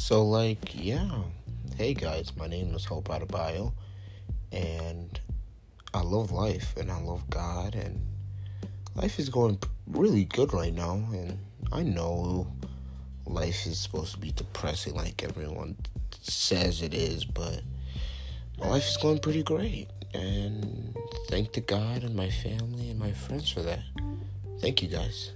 So, like, yeah. Hey guys, my name is Hope Adebayo, and I love life and I love God, and life is going really good right now. And I know life is supposed to be depressing, like everyone says it is, but my life is going pretty great. And thank to God and my family and my friends for that. Thank you guys.